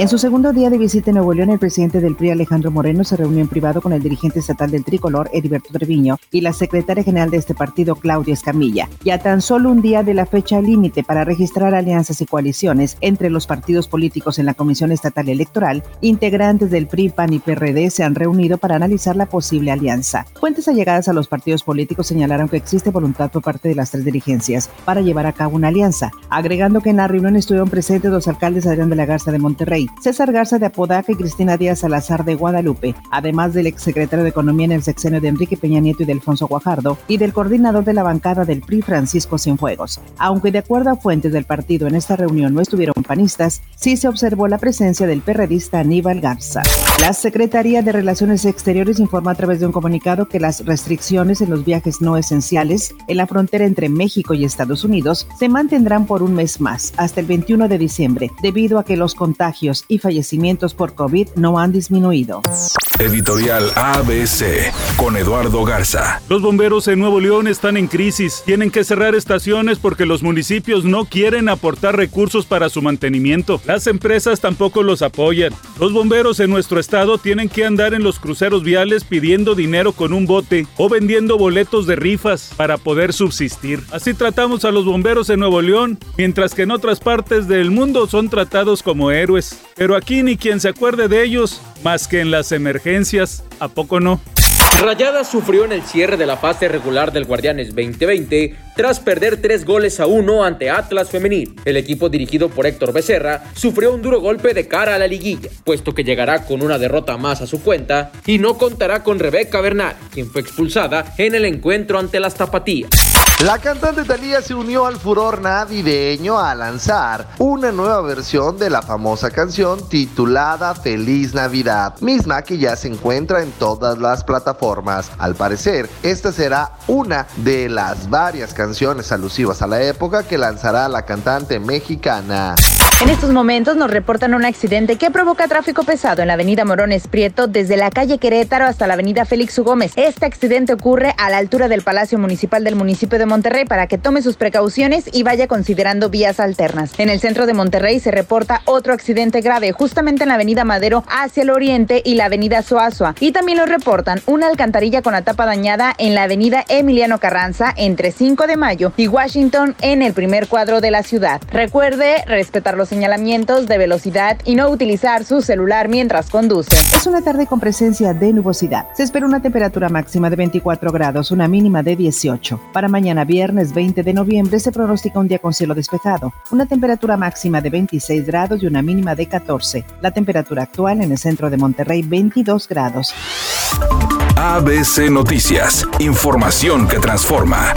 En su segundo día de visita en Nuevo León, el presidente del PRI, Alejandro Moreno, se reunió en privado con el dirigente estatal del tricolor, Heriberto Treviño, y la secretaria general de este partido, Claudia Escamilla. Ya tan solo un día de la fecha límite para registrar alianzas y coaliciones entre los partidos políticos en la Comisión Estatal Electoral, integrantes del PRI, PAN y PRD se han reunido para analizar la posible alianza. Fuentes allegadas a los partidos políticos señalaron que existe voluntad por parte de las tres dirigencias para llevar a cabo una alianza, agregando que en la reunión estuvieron presentes los alcaldes Adrián de la Garza de Monterrey, César Garza de Apodaca y Cristina Díaz Salazar de Guadalupe, además del exsecretario de Economía en el sexenio de Enrique Peña Nieto y de Alfonso Guajardo, y del coordinador de la bancada del PRI, Francisco Cienfuegos. Aunque de acuerdo a fuentes del partido en esta reunión no estuvieron panistas, sí se observó la presencia del perredista Aníbal Garza. La Secretaría de Relaciones Exteriores informa a través de un comunicado que las restricciones en los viajes no esenciales en la frontera entre México y Estados Unidos se mantendrán por un mes más, hasta el 21 de diciembre, debido a que los contagios y fallecimientos por COVID no han disminuido. Editorial ABC con Eduardo Garza. Los bomberos en Nuevo León están en crisis. Tienen que cerrar estaciones porque los municipios no quieren aportar recursos para su mantenimiento. Las empresas tampoco los apoyan. Los bomberos en nuestro estado tienen que andar en los cruceros viales pidiendo dinero con un bote o vendiendo boletos de rifas para poder subsistir. Así tratamos a los bomberos en Nuevo León, mientras que en otras partes del mundo son tratados como héroes. Pero aquí ni quien se acuerde de ellos más que en las emergencias, ¿a poco no? Rayada sufrió en el cierre de la fase regular del Guardianes 2020 tras perder tres goles a uno ante Atlas Femenil. El equipo dirigido por Héctor Becerra sufrió un duro golpe de cara a la liguilla, puesto que llegará con una derrota más a su cuenta y no contará con Rebeca Bernal, quien fue expulsada en el encuentro ante las Tapatías. La cantante Thalía se unió al furor navideño a lanzar una nueva versión de la famosa canción titulada Feliz Navidad, misma que ya se encuentra en todas las plataformas. Al parecer, esta será una de las varias canciones alusivas a la época que lanzará la cantante mexicana. En estos momentos nos reportan un accidente que provoca tráfico pesado en la avenida Morones Prieto desde la calle Querétaro hasta la avenida Félix U. Gómez. Este accidente ocurre a la altura del Palacio Municipal del municipio de Monterrey para que tome sus precauciones y vaya considerando vías alternas. En el centro de Monterrey se reporta otro accidente grave justamente en la avenida Madero hacia el oriente y la avenida Soazua. Y también lo reportan una alcantarilla con la tapa dañada en la avenida Emiliano Carranza entre 5 de mayo y Washington en el primer cuadro de la ciudad. Recuerde respetar los señalamientos de velocidad y no utilizar su celular mientras conduce. Es una tarde con presencia de nubosidad. Se espera una temperatura máxima de 24 grados, una mínima de 18. Para mañana viernes 20 de noviembre se pronostica un día con cielo despejado, una temperatura máxima de 26 grados y una mínima de 14. La temperatura actual en el centro de Monterrey 22 grados. ABC Noticias, información que transforma.